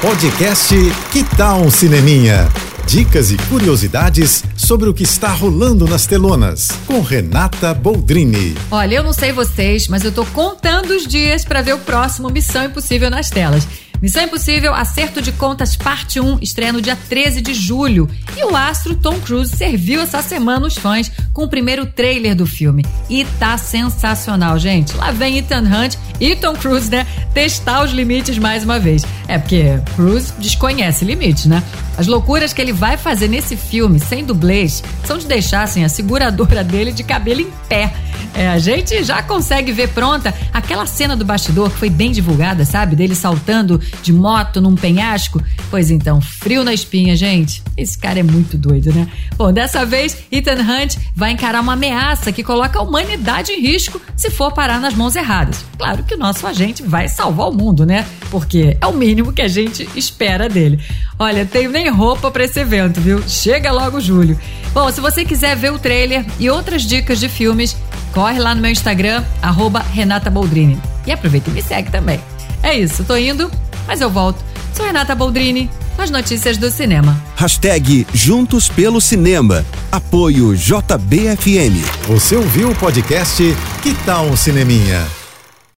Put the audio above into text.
Podcast Que Tal um Cineminha? Dicas e curiosidades sobre o que está rolando nas telonas, com Renata Boldrini. Olha, eu não sei vocês, mas eu tô contando os dias para ver o próximo Missão Impossível nas telas. Missão Impossível Acerto de Contas Parte 1 estreia no dia 13 de julho. E o astro Tom Cruise serviu essa semana os fãs com o primeiro trailer do filme. E tá sensacional, gente. Lá vem Ethan Hunt e Tom Cruise, né? Testar os limites mais uma vez. É porque Cruise desconhece limites, né? As loucuras que ele vai fazer nesse filme, sem dublês, são de deixar assim, a seguradora dele de cabelo em pé. É, a gente já consegue ver pronta aquela cena do bastidor que foi bem divulgada, sabe? Dele saltando de moto num penhasco. Pois então, frio na espinha, gente. Esse cara é muito doido, né? Bom, dessa vez, Ethan Hunt vai encarar uma ameaça que coloca a humanidade em risco se for parar nas mãos erradas. Claro que o nosso agente vai salvar o mundo, né? Porque é o mínimo que a gente espera dele. Olha, tenho nem roupa para esse evento, viu? Chega logo, Júlio. Bom, se você quiser ver o trailer e outras dicas de filmes, corre lá no meu Instagram, arroba Renata Boldrini. E aproveita e me segue também. É isso, tô indo, mas eu volto. Sou Renata Boldrini, com as notícias do cinema. Hashtag Juntos pelo Cinema. Apoio JBFM. Você ouviu o podcast Que Tal um Cineminha?